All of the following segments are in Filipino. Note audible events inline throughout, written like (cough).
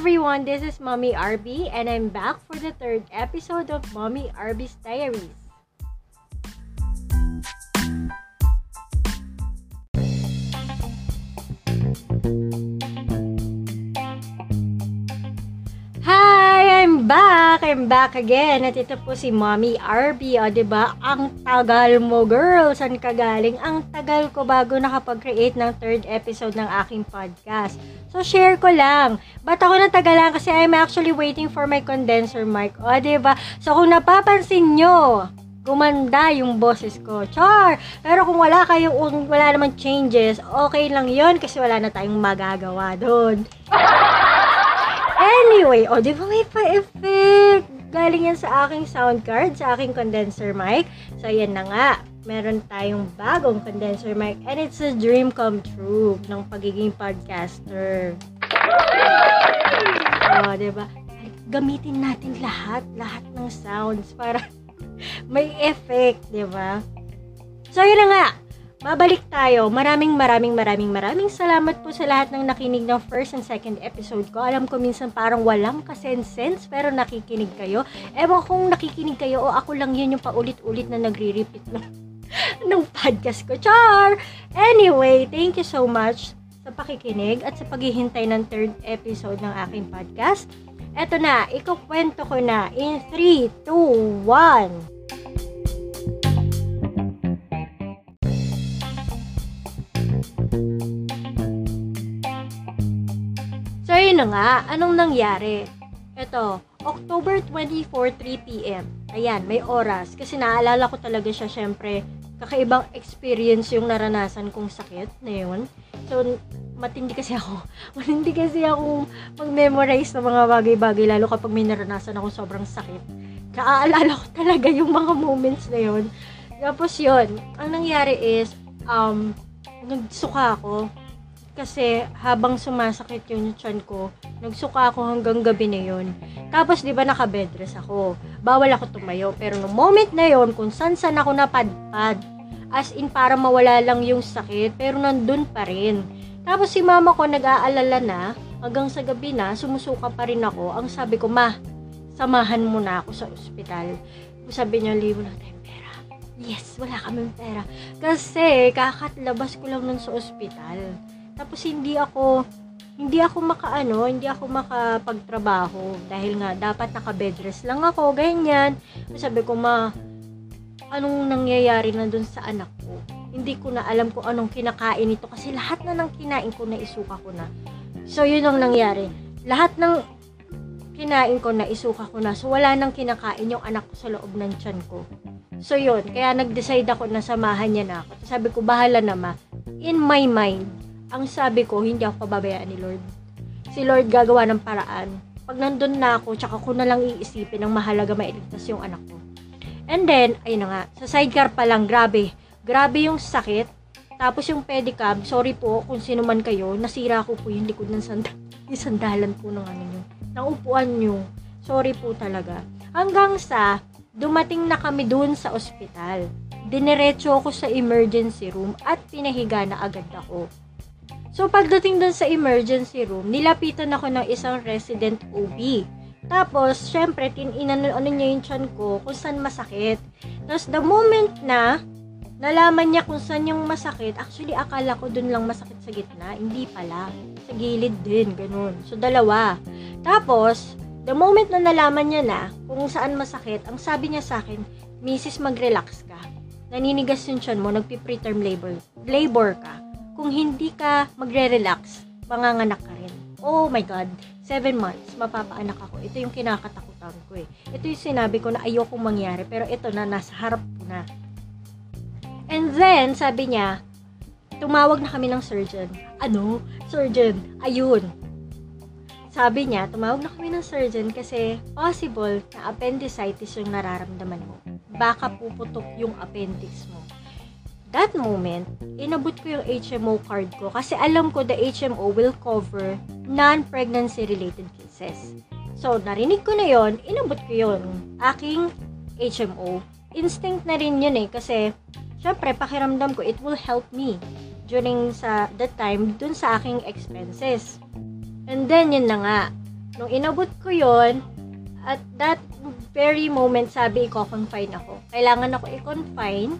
everyone, this is Mommy RB and I'm back for the third episode of Mommy RB's Diaries. I'm back again. At ito po si Mommy RB. O, ba diba? Ang tagal mo, girl. San ka galing? Ang tagal ko bago nakapag-create ng third episode ng aking podcast. So, share ko lang. Ba't ako natagalan? Kasi I'm actually waiting for my condenser mic. O, ba diba? So, kung napapansin nyo, gumanda yung boses ko. Char! Pero kung wala kayong, wala naman changes, okay lang yon kasi wala na tayong magagawa doon. (laughs) Anyway, o, oh, di ba may pa-effect? Galing yan sa aking sound card, sa aking condenser mic. So, yan na nga. Meron tayong bagong condenser mic and it's a dream come true ng pagiging podcaster. O, oh, di ba? Gamitin natin lahat, lahat ng sounds para (laughs) may effect, di ba? So, yun na nga Babalik tayo. Maraming maraming maraming maraming salamat po sa lahat ng nakinig ng first and second episode ko. Alam ko minsan parang walang kasense pero nakikinig kayo. Ewan kung nakikinig kayo o ako lang yun yung paulit-ulit na nagre-repeat ng, (laughs) ng podcast ko. Char! Anyway, thank you so much sa pakikinig at sa paghihintay ng third episode ng aking podcast. Eto na, ikukwento ko na in 3, 2, 1. Na nga, anong nangyari? Ito, October 24, 3pm. Ayan, may oras. Kasi naalala ko talaga siya, syempre, kakaibang experience yung naranasan kong sakit na yun. So, matindi kasi ako. (laughs) Matindi kasi ako mag-memorize ng mga bagay-bagay, lalo kapag may naranasan ako sobrang sakit. Naaalala ko talaga yung mga moments na yun. Tapos yun, ang nangyari is, um, nagsuka ako kasi habang sumasakit yung chan ko, nagsuka ako hanggang gabi na yun. Tapos, di ba, naka-bedrest ako. Bawal ako tumayo. Pero no moment na yon kung san-san ako napadpad, as in para mawala lang yung sakit, pero nandun pa rin. Tapos si mama ko nag-aalala na, hanggang sa gabi na, sumusuka pa rin ako. Ang sabi ko, ma, samahan mo na ako sa ospital. Sabi niya, libo na tayo pera. Yes, wala kami pera. Kasi, kakatlabas ko lang nun sa ospital. Tapos hindi ako hindi ako makaano, hindi ako makapagtrabaho dahil nga dapat naka-bedrest lang ako, ganyan. Sabi ko, ma, anong nangyayari na dun sa anak ko? Hindi ko na alam kung anong kinakain nito kasi lahat na ng kinain ko na isuka ko na. So, yun ang nangyari. Lahat ng kinain ko na isuka ko na. So, wala nang kinakain yung anak ko sa loob ng tiyan ko. So, yun. Kaya nag-decide ako na samahan niya na ako. Sabi ko, bahala na ma. In my mind, ang sabi ko, hindi ako pababayaan ni Lord. Si Lord gagawa ng paraan. Pag nandun na ako, tsaka ko na lang iisipin ang mahalaga mailigtas yung anak ko. And then, ayun na nga, sa sidecar pa lang, grabe. Grabe yung sakit. Tapos yung pedicab, sorry po kung sino man kayo, nasira ko po yung likod ng sandal. (laughs) sandalan po ng ano nyo. Ng upuan nyo. Sorry po talaga. Hanggang sa, dumating na kami dun sa ospital. Dinerecho ako sa emergency room at pinahiga na agad ako. So, pagdating dun sa emergency room, nilapitan ako ng isang resident OB. Tapos, syempre, tinino ano niya yung chan ko kung saan masakit. Tapos, the moment na nalaman niya kung saan yung masakit, actually, akala ko dun lang masakit sa gitna. Hindi pala. Sa gilid din, ganun. So, dalawa. Tapos, the moment na nalaman niya na kung saan masakit, ang sabi niya sa akin, Mrs. mag-relax ka. Naninigas yung chan mo, nagpi-preterm labor, labor ka kung hindi ka magre-relax, manganganak ka rin. Oh my God, 7 months, mapapaanak ako. Ito yung kinakatakutan ko eh. Ito yung sinabi ko na ayoko mangyari, pero ito na, nasa harap ko na. And then, sabi niya, tumawag na kami ng surgeon. Ano? Surgeon. Ayun. Sabi niya, tumawag na kami ng surgeon kasi possible na appendicitis yung nararamdaman mo. Baka puputok yung appendix mo that moment, inabot ko yung HMO card ko kasi alam ko the HMO will cover non-pregnancy related cases. So, narinig ko na yon, inabot ko yon aking HMO. Instinct na rin yun eh kasi syempre pakiramdam ko it will help me during sa that time dun sa aking expenses. And then yun na nga, nung inabot ko yon at that very moment, sabi, i-confine ako. Kailangan ako i-confine,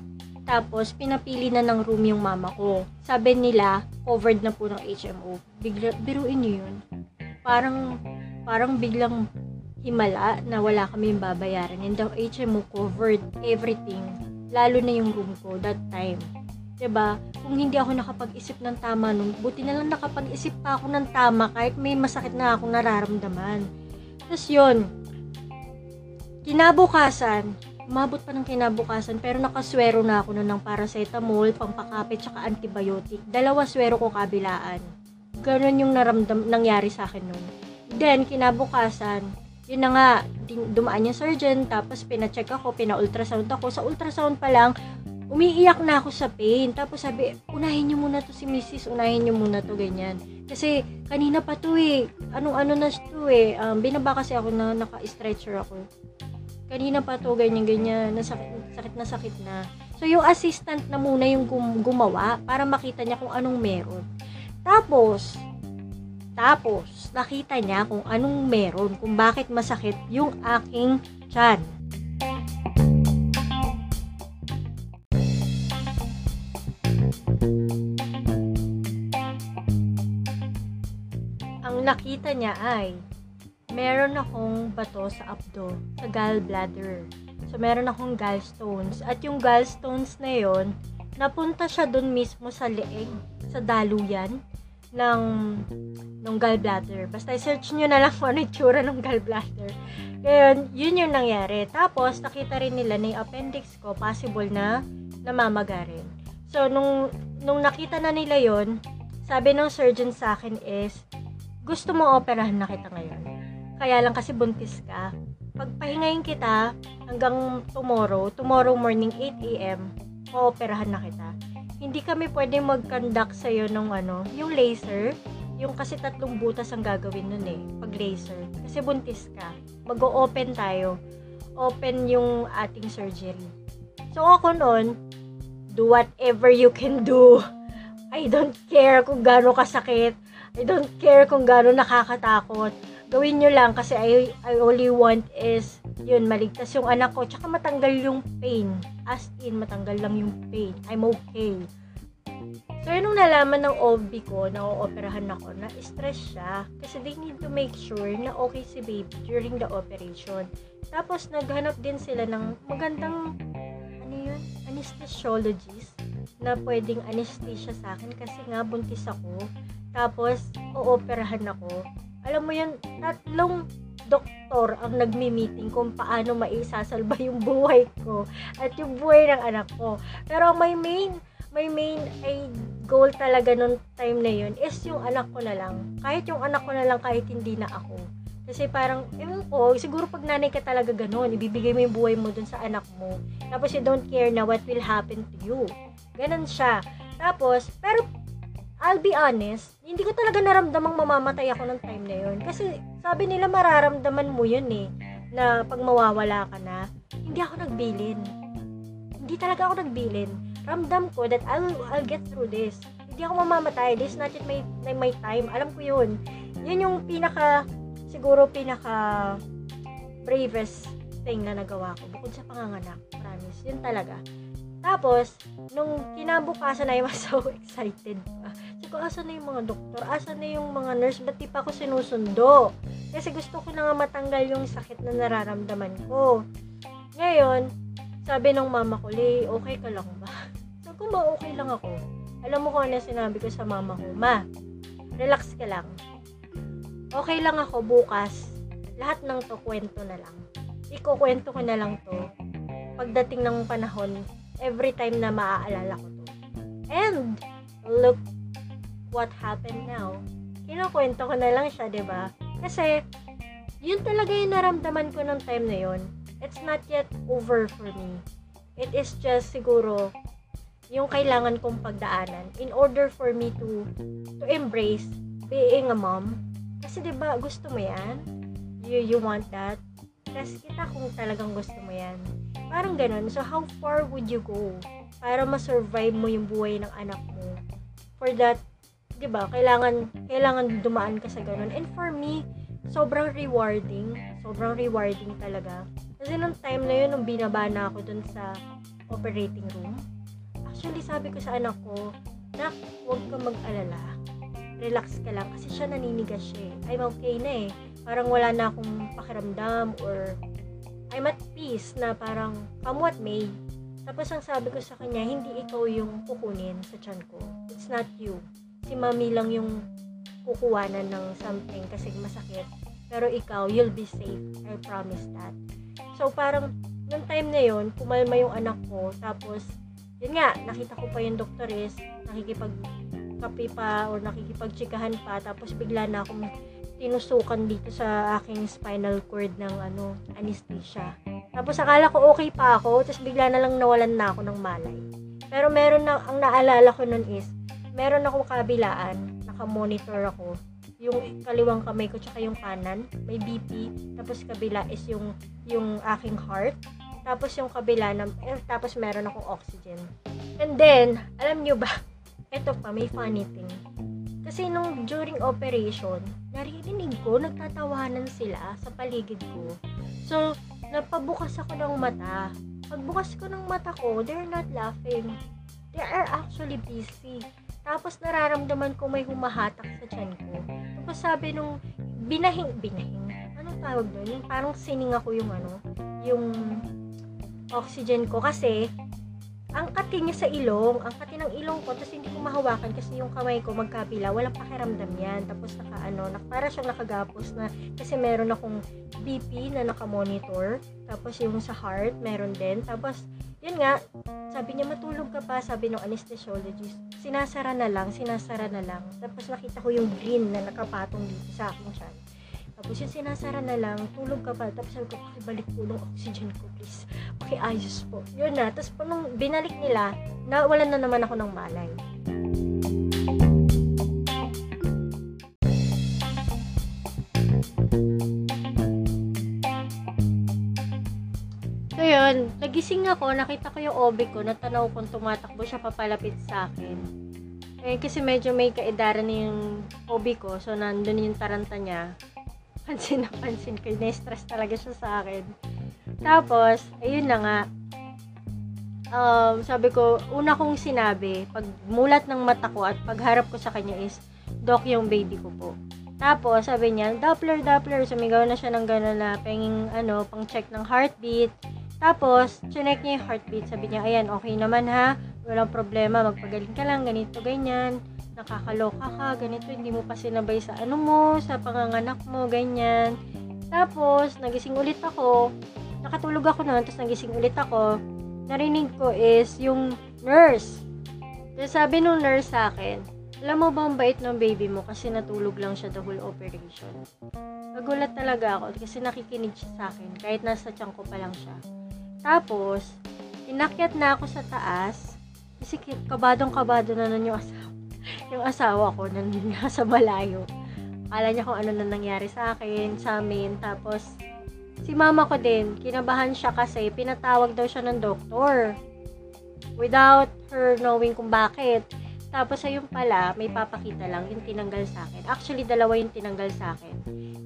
tapos pinapili na ng room yung mama ko. Sabi nila, covered na po ng HMO. Bigla, biruin niyo yun. Parang, parang biglang himala na wala kami babayaran. And the HMO covered everything. Lalo na yung room ko that time. ba? Kung hindi ako nakapag-isip ng tama nung, buti na lang nakapag-isip pa ako ng tama kahit may masakit na akong nararamdaman. Tapos yun, kinabukasan, umabot pa ng kinabukasan, pero nakaswero na ako na ng paracetamol, pampakapit, tsaka antibiotic. Dalawa swero ko kabilaan. Ganon yung naramdam, nangyari sa akin nun. Then, kinabukasan, yun na nga, dumaan yung surgeon, tapos pina-check ako, pina-ultrasound ako. Sa ultrasound pa lang, umiiyak na ako sa pain. Tapos sabi, unahin niyo muna to si Mrs. Unahin niyo muna to, ganyan. Kasi, kanina pa to eh. Anong ano na to eh. Um, binaba kasi ako na naka-stretcher ako. Kanina pa to, ganyan, ganyan. Nasakit, sakit na sakit na. So, yung assistant na muna yung gum- gumawa para makita niya kung anong meron. Tapos, tapos, nakita niya kung anong meron, kung bakit masakit yung aking tiyan. ang nakita niya ay meron akong bato sa abdo, sa gallbladder. So, meron akong gallstones. At yung gallstones na yon napunta siya dun mismo sa leeg, sa daluyan ng ng gallbladder. Basta search nyo na lang (laughs) kung ano itsura ng gallbladder. Ngayon, yun yung nangyari. Tapos, nakita rin nila na yung appendix ko, possible na namamaga rin. So, nung, nung nakita na nila yon sabi ng surgeon sa akin is, gusto mo operahan na kita ngayon. Kaya lang kasi buntis ka. Pagpahingayin kita hanggang tomorrow, tomorrow morning 8 a.m., ooperahan na kita. Hindi kami pwede mag-conduct sa'yo ng ano, yung laser, yung kasi tatlong butas ang gagawin nun eh, pag laser. Kasi buntis ka. Mag-o-open tayo. Open yung ating surgery. So ako noon, do whatever you can do. I don't care kung gaano kasakit I don't care kung gaano nakakatakot. Gawin nyo lang kasi I, I only want is yun, maligtas yung anak ko. Tsaka matanggal yung pain. As in, matanggal lang yung pain. I'm okay. So, yun nung nalaman ng OB ko na ooperahan ako, na-stress siya. Kasi they need to make sure na okay si baby during the operation. Tapos, naghanap din sila ng magandang, ano yun, anesthesiologist na pwedeng anesthesia sa akin kasi nga buntis ako. Tapos, ooperahan ako. Alam mo yun, tatlong doktor ang nagmi-meeting kung paano maisasalba yung buhay ko at yung buhay ng anak ko. Pero my main, my main ay goal talaga nung time na yun is yung anak ko na lang. Kahit yung anak ko na lang, kahit hindi na ako. Kasi parang, ewan ko, siguro pag nanay ka talaga ganun, ibibigay mo yung buhay mo dun sa anak mo. Tapos you don't care na what will happen to you. Ganun siya. Tapos, pero I'll be honest, hindi ko talaga naramdamang mamamatay ako ng time na yun. Kasi sabi nila mararamdaman mo yun eh, na pag mawawala ka na, hindi ako nagbilin. Hindi talaga ako nagbilin. Ramdam ko that I'll, I'll get through this. Hindi ako mamamatay. This is not yet my, my time. Alam ko yun. Yun yung pinaka, siguro pinaka bravest thing na nagawa ko. Bukod sa panganganak. Promise. Yun talaga. Tapos, nung kinabukasan ay was (laughs) so excited ko, asan na yung mga doktor? Asan na yung mga nurse? Ba't di pa ako sinusundo? Kasi gusto ko na nga matanggal yung sakit na nararamdaman ko. Ngayon, sabi ng mama ko, Lee, okay ka lang ba? (laughs) Sabi ko, ma, okay lang ako. Alam mo kung ano sinabi ko sa mama ko, ma, relax ka lang. Okay lang ako bukas. Lahat ng to, kwento na lang. Ikukwento ko na lang to. Pagdating ng panahon, every time na maaalala ko to. And, look what happened now, kinukwento ko na lang siya, ba? Kasi yun talaga yung naramdaman ko nung time na yun. It's not yet over for me. It is just siguro yung kailangan kong pagdaanan in order for me to to embrace being a mom. Kasi 'di ba gusto mo 'yan? You you want that? Test kita kung talagang gusto mo 'yan. Parang ganun. So how far would you go para ma-survive mo yung buhay ng anak mo? For that 'di ba? Kailangan kailangan dumaan ka sa ganun. And for me, sobrang rewarding. Sobrang rewarding talaga. Kasi nung time na yun, nung binaba na ako dun sa operating room, actually sabi ko sa anak ko, Nak, huwag ka mag-alala. Relax ka lang. Kasi siya naninigas siya eh. I'm okay na eh. Parang wala na akong pakiramdam or I'm at peace na parang come what may. Tapos ang sabi ko sa kanya, hindi ikaw yung kukunin sa tiyan ko. It's not you. Si mami lang yung kukuwanan ng something kasi masakit. Pero ikaw, you'll be safe. I promise that. So parang, nung time na yon pumalma yung anak ko. Tapos, yun nga, nakita ko pa yung doktoris, nakikipag kape pa or nakikipagtsikahan pa. Tapos bigla na akong tinusukan dito sa aking spinal cord ng ano, anesthesia. Tapos akala ko okay pa ako, tapos bigla na lang nawalan na ako ng malay. Pero meron na, ang naalala ko nun is, meron ako kabilaan, naka-monitor ako. Yung kaliwang kamay ko tsaka yung kanan, may BP, tapos kabila is yung yung aking heart. Tapos yung kabila na, eh, tapos meron akong oxygen. And then, alam nyo ba, (laughs) eto pa, may funny thing. Kasi nung during operation, naririnig ko, nagtatawanan sila sa paligid ko. So, napabukas ako ng mata. Pagbukas ko ng mata ko, they're not laughing. They are actually busy. Tapos nararamdaman ko may humahatak sa tiyan ko. Tapos sabi nung binahing, binahing, anong tawag doon? Yung parang sining ako yung ano, yung oxygen ko kasi ang kati niya sa ilong, ang kati ng ilong ko, tapos hindi ko mahawakan kasi yung kamay ko magkabila, walang pakiramdam yan. Tapos naka ano, na, para siyang nakagapos na, kasi meron akong BP na nakamonitor, tapos yung sa heart, meron din. Tapos, yun nga, sabi niya matulog ka pa, sabi ng anesthesiologist, sinasara na lang, sinasara na lang. Tapos nakita ko yung green na nakapatong dito sa aking tiyan. Tapos yung sinasara na lang, tulog ka pa. Tapos sabi ko, pakibalik po ng oxygen ko, please. Pakiayos po. Yun na. Tapos po nung binalik nila, nawalan na naman ako ng malay. Nagising ako, nakita ko yung obi ko, natanaw kong tumatakbo siya papalapit sa akin. Eh, kasi medyo may kaedaran na yung obi ko, so nandun yung taranta niya. (laughs) Pansin na pansin ko, na-stress talaga siya sa akin. Tapos, ayun na nga, um, sabi ko, una kong sinabi, pag mulat ng mata ko at pagharap ko sa kanya is, Doc, yung baby ko po. Tapos, sabi niya, Doppler, Doppler. Sumigaw na siya ng gano'n na penging, ano, pang check ng heartbeat. Tapos, chinek niya yung heartbeat. Sabi niya, ayan, okay naman ha. Walang problema, magpagaling ka lang, ganito, ganyan. Nakakaloka ka, ganito, hindi mo pa sinabay sa ano mo, sa panganganak mo, ganyan. Tapos, nagising ulit ako. Nakatulog ako noon, tapos nagising ulit ako. Narinig ko is yung nurse. Tapos sabi nung nurse sa akin, alam mo ba ang bait ng baby mo kasi natulog lang siya the whole operation. Nagulat talaga ako kasi nakikinig siya sa akin kahit nasa tiyan ko pa lang siya. Tapos, inakyat na ako sa taas kasi kabadong kabado na nun yung asawa, (laughs) yung asawa ko na nasa malayo. Akala niya kung ano na nangyari sa akin, sa amin. Tapos, si mama ko din, kinabahan siya kasi pinatawag daw siya ng doktor without her knowing kung bakit. Tapos ayun pala, may papakita lang yung tinanggal sa akin. Actually, dalawa yung tinanggal sa akin.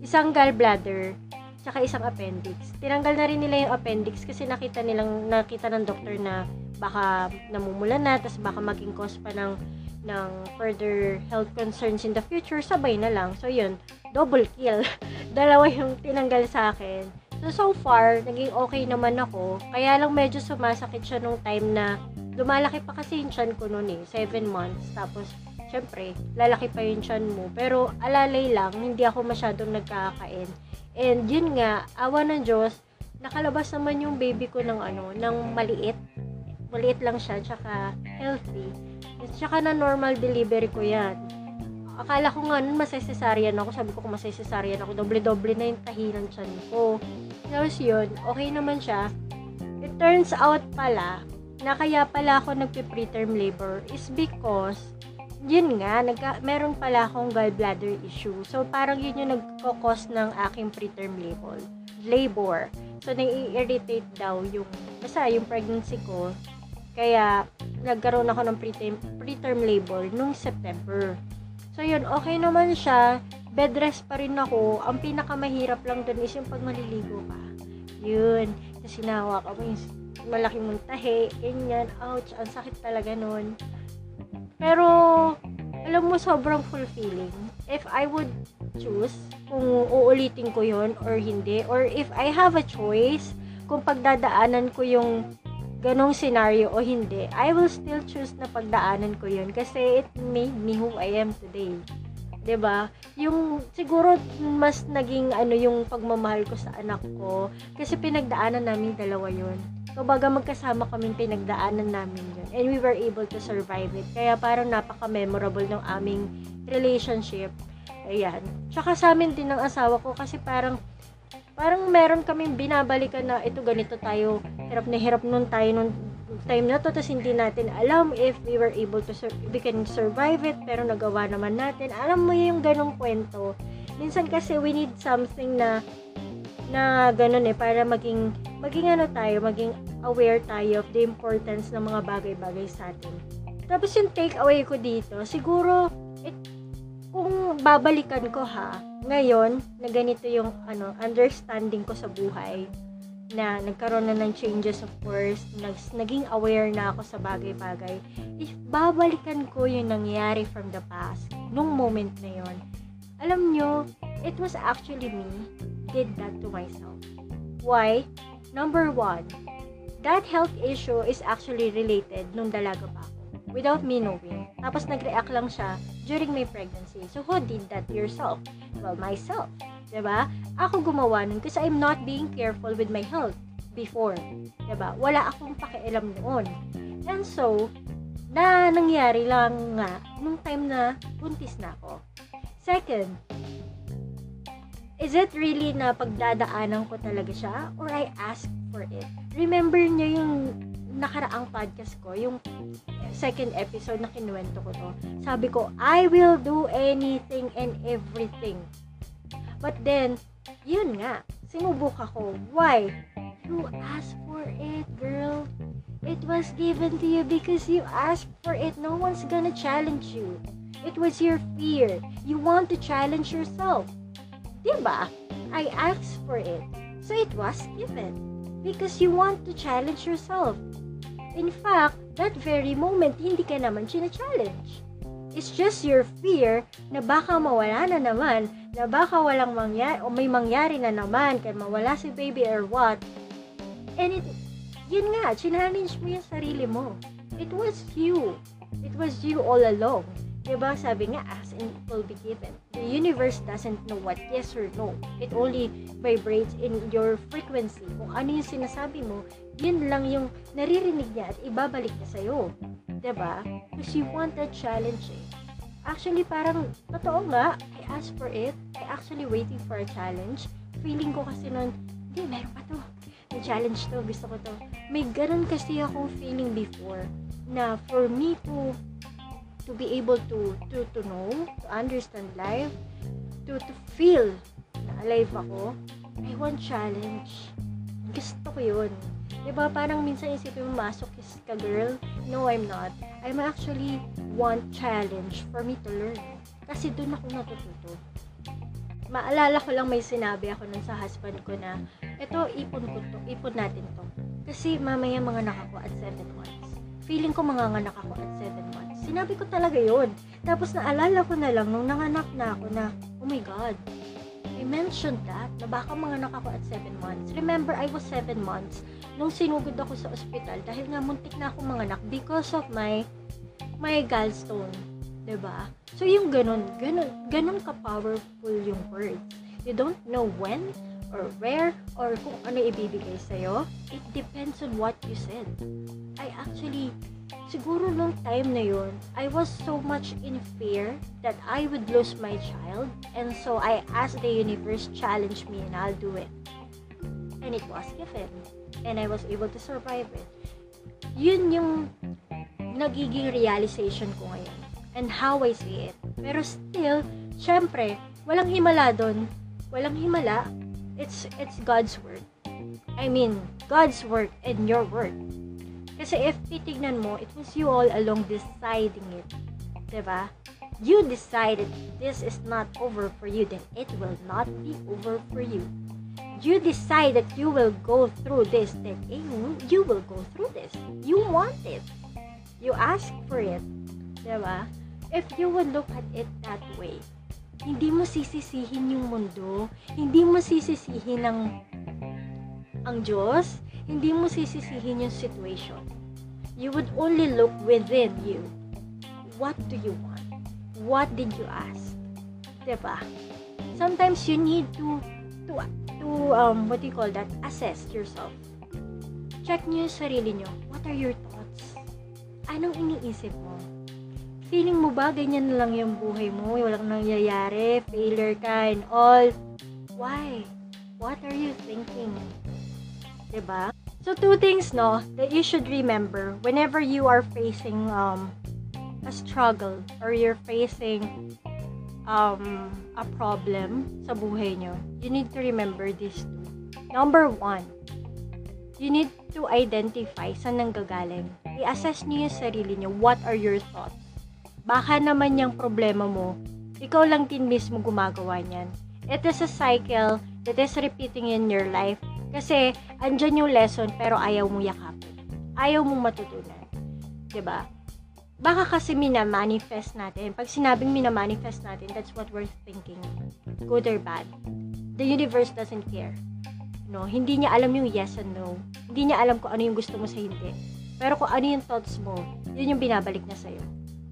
Isang gallbladder, tsaka isang appendix. Tinanggal na rin nila yung appendix kasi nakita nilang nakita ng doktor na baka namumula na, tapos baka maging cause pa ng ng further health concerns in the future, sabay na lang. So yun, double kill. (laughs) dalawa yung tinanggal sa akin. So, so far, naging okay naman ako. Kaya lang medyo sumasakit siya nung time na lumalaki pa kasi yung chan ko noon eh, 7 months. Tapos, syempre, lalaki pa yung chan mo. Pero, alalay lang, hindi ako masyadong nagkakain. And, yun nga, awa ng Diyos, nakalabas naman yung baby ko ng ano, ng maliit. Maliit lang siya, tsaka healthy. Tsaka na normal delivery ko yan. Akala ko nga nun masesesaryan ako. Sabi ko kung masesesaryan ako, doble-doble na yung ng chan ko. Tapos yun, okay naman siya. It turns out pala, na kaya pala ako nagpe-preterm labor is because yun nga, nagka, meron pala akong gallbladder issue. So, parang yun yung nagkakos ng aking preterm labor. labor. So, nai-irritate daw yung, basta yung pregnancy ko. Kaya, nagkaroon ako ng preterm, preterm labor nung September. So, yun, okay naman siya. bed rest pa rin ako. Ang pinakamahirap lang dun is yung pag maliligo ka. Yun. Kasi nawa ka mo yung malaki mong tahi, ganyan, ouch, ang sakit talaga nun. Pero, alam mo, sobrang fulfilling. If I would choose kung uulitin ko yon or hindi, or if I have a choice kung pagdadaanan ko yung ganong scenario o hindi, I will still choose na pagdaanan ko yun kasi it made me who I am today. 'di ba? Yung siguro mas naging ano yung pagmamahal ko sa anak ko kasi pinagdaanan namin dalawa 'yun. Kumbaga magkasama kami pinagdaanan namin 'yun and we were able to survive it. Kaya parang napaka-memorable ng aming relationship. Ayan. Tsaka sa amin din ng asawa ko kasi parang parang meron kaming binabalikan na ito ganito tayo hirap na hirap nun tayo nung time na to tapos hindi natin alam if we were able to sur- we can survive it pero nagawa naman natin alam mo yung ganong kwento minsan kasi we need something na na ganun eh para maging maging ano tayo maging aware tayo of the importance ng mga bagay-bagay sa atin. Tapos yung take away ko dito siguro it, kung babalikan ko ha ngayon na ganito yung ano understanding ko sa buhay na nagkaroon na ng changes of course, nag, naging aware na ako sa bagay-bagay, if babalikan ko yung nangyari from the past, nung moment na yon, alam nyo, it was actually me did that to myself. Why? Number one, that health issue is actually related nung dalaga pa ako without me knowing. Tapos nag-react lang siya during my pregnancy. So who did that to yourself? Well, myself. ba? Ako gumawa nun kasi I'm not being careful with my health before, ba? Wala akong pakialam noon. And so, na nangyari lang nga nung time na buntis na ako. Second, is it really na pagdadaanan ko talaga siya or I ask for it? Remember niyo yung nakaraang podcast ko, yung second episode na kinuwento ko to. Sabi ko, I will do anything and everything But then, yun nga, sinubok ako. Why? You asked for it, girl. It was given to you because you asked for it. No one's gonna challenge you. It was your fear. You want to challenge yourself. Diba? I asked for it. So it was given. Because you want to challenge yourself. In fact, that very moment, hindi ka naman challenge. It's just your fear na baka mawala na naman, na baka walang mangyari, o may mangyari na naman, kaya mawala si baby or what. And it, yun nga, challenge mo yung sarili mo. It was you. It was you all along. Diba? Sabi nga, as and it will be given. The universe doesn't know what yes or no. It only vibrates in your frequency. Kung ano yung sinasabi mo, yun lang yung naririnig niya at ibabalik niya sa'yo. 'di ba? Because you want that challenge eh. Actually, parang, totoo nga, I asked for it. I actually waiting for a challenge. Feeling ko kasi nun, hindi, meron pa to. May challenge to, gusto ko to. May ganun kasi akong feeling before na for me to to be able to to to know, to understand life, to to feel na alive ako, I want challenge. Gusto ko yun. Diba, parang minsan isipin mo, masochist ka, girl. No, I'm not. I'm actually want challenge for me to learn. Kasi doon ako natututo. Maalala ko lang may sinabi ako nun sa husband ko na, eto, ipon ko to, ipon natin to. Kasi mamaya mga nakako at 7 months. Feeling ko mga nganak ako at 7 months. Sinabi ko talaga yon Tapos naalala ko na lang nung nanganak na ako na, oh my God, I mentioned that, na baka mga ako at 7 months. Remember, I was 7 months nung sinugod ako sa ospital dahil nga muntik na akong manganak because of my my gallstone. ba? Diba? So, yung ganun, ganun, ganun ka-powerful yung word. You don't know when or where or kung ano ibibigay sa'yo. It depends on what you said. I actually siguro nung time na yun, I was so much in fear that I would lose my child. And so I asked the universe, challenge me and I'll do it. And it was given. And I was able to survive it. Yun yung nagiging realization ko ngayon. And how I see it. Pero still, syempre, walang himala doon. Walang himala. It's, it's God's work. I mean, God's work and your work. Kasi if titignan mo, it was you all along deciding it. ba? you decided this is not over for you, then it will not be over for you. You decide that you will go through this, then you will go through this. You want it. You ask for it. Diba? If you would look at it that way, hindi mo sisisihin yung mundo, hindi mo sisisihin ang ang Diyos, hindi mo sisisihin yung situation. You would only look within you. What do you want? What did you ask? Diba? Sometimes you need to to to um what do you call that? Assess yourself. Check niyo yung sarili niyo. What are your thoughts? Anong iniisip mo? Feeling mo ba ganyan na lang yung buhay mo? Walang nangyayari, failure ka and all. Why? What are you thinking? 'Di ba? So two things no that you should remember whenever you are facing um a struggle or you're facing um a problem sa buhay nyo, you need to remember these two. Number one, you need to identify saan nanggagaling. I-assess niyo yung sarili niyo. What are your thoughts? Baka naman yung problema mo, ikaw lang din mismo gumagawa niyan. It is a cycle that is repeating in your life kasi, andyan yung lesson, pero ayaw mo yakapin. Ayaw mong matutunan. ba? Diba? Baka kasi mina-manifest natin. Pag sinabing mina-manifest natin, that's what we're thinking. Good or bad. The universe doesn't care. No, hindi niya alam yung yes and no. Hindi niya alam kung ano yung gusto mo sa hindi. Pero kung ano yung thoughts mo, yun yung binabalik niya sa'yo.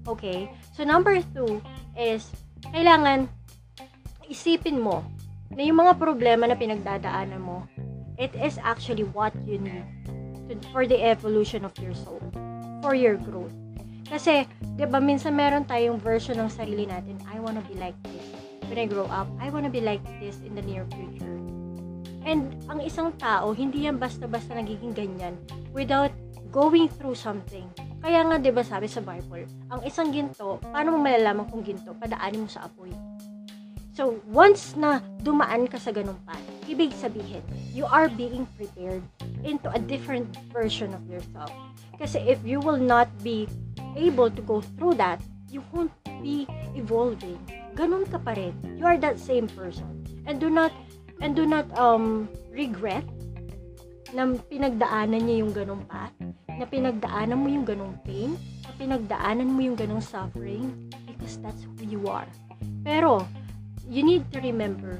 Okay? So, number two is, kailangan isipin mo na yung mga problema na pinagdadaanan mo, it is actually what you need to, for the evolution of your soul, for your growth. Kasi, di ba, minsan meron tayong version ng sarili natin, I wanna be like this. When I grow up, I wanna be like this in the near future. And ang isang tao, hindi yan basta-basta nagiging ganyan without going through something. Kaya nga, di ba sabi sa Bible, ang isang ginto, paano mo malalaman kung ginto? Padaanin mo sa apoy. So, once na dumaan ka sa ganung path, ibig sabihin, you are being prepared into a different version of yourself. Kasi if you will not be able to go through that, you won't be evolving. Ganun ka pa rin. You are that same person. And do not and do not um regret na pinagdaanan niya yung ganung path, na pinagdaanan mo yung ganung pain, na pinagdaanan mo yung ganung suffering because that's who you are. Pero you need to remember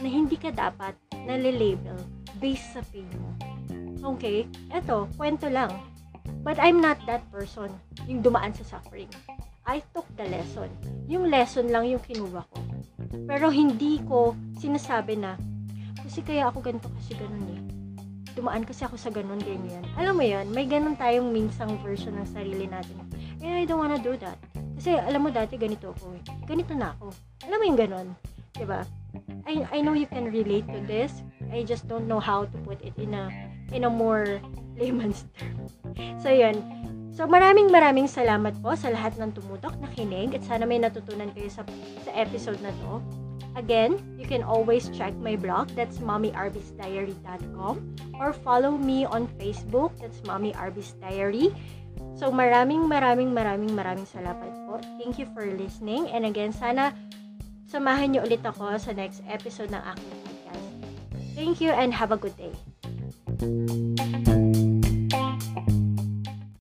na hindi ka dapat nalilabel based sa pain mo. Okay? Eto, kwento lang. But I'm not that person yung dumaan sa suffering. I took the lesson. Yung lesson lang yung kinuha ko. Pero hindi ko sinasabi na, kasi kaya ako ganito kasi ganun eh. Dumaan kasi ako sa ganun, ganyan. Alam mo yan, may ganun tayong minsang version ng sarili natin. Eh, I don't wanna do that. Kasi alam mo dati ganito ako eh. Ganito na ako. Alam mo yung ganun? Diba? I, I know you can relate to this. I just don't know how to put it in a in a more (laughs) layman's term. So, yun. So, maraming maraming salamat po sa lahat ng tumutok, nakinig, at sana may natutunan kayo sa, sa episode na to. Again, you can always check my blog, that's mommyarbisdiary.com or follow me on Facebook, that's Mommy Arbis Diary. So, maraming, maraming, maraming, maraming salamat po. Thank you for listening. And again, sana samahan niyo ulit ako sa next episode ng aking podcast. Thank you and have a good day.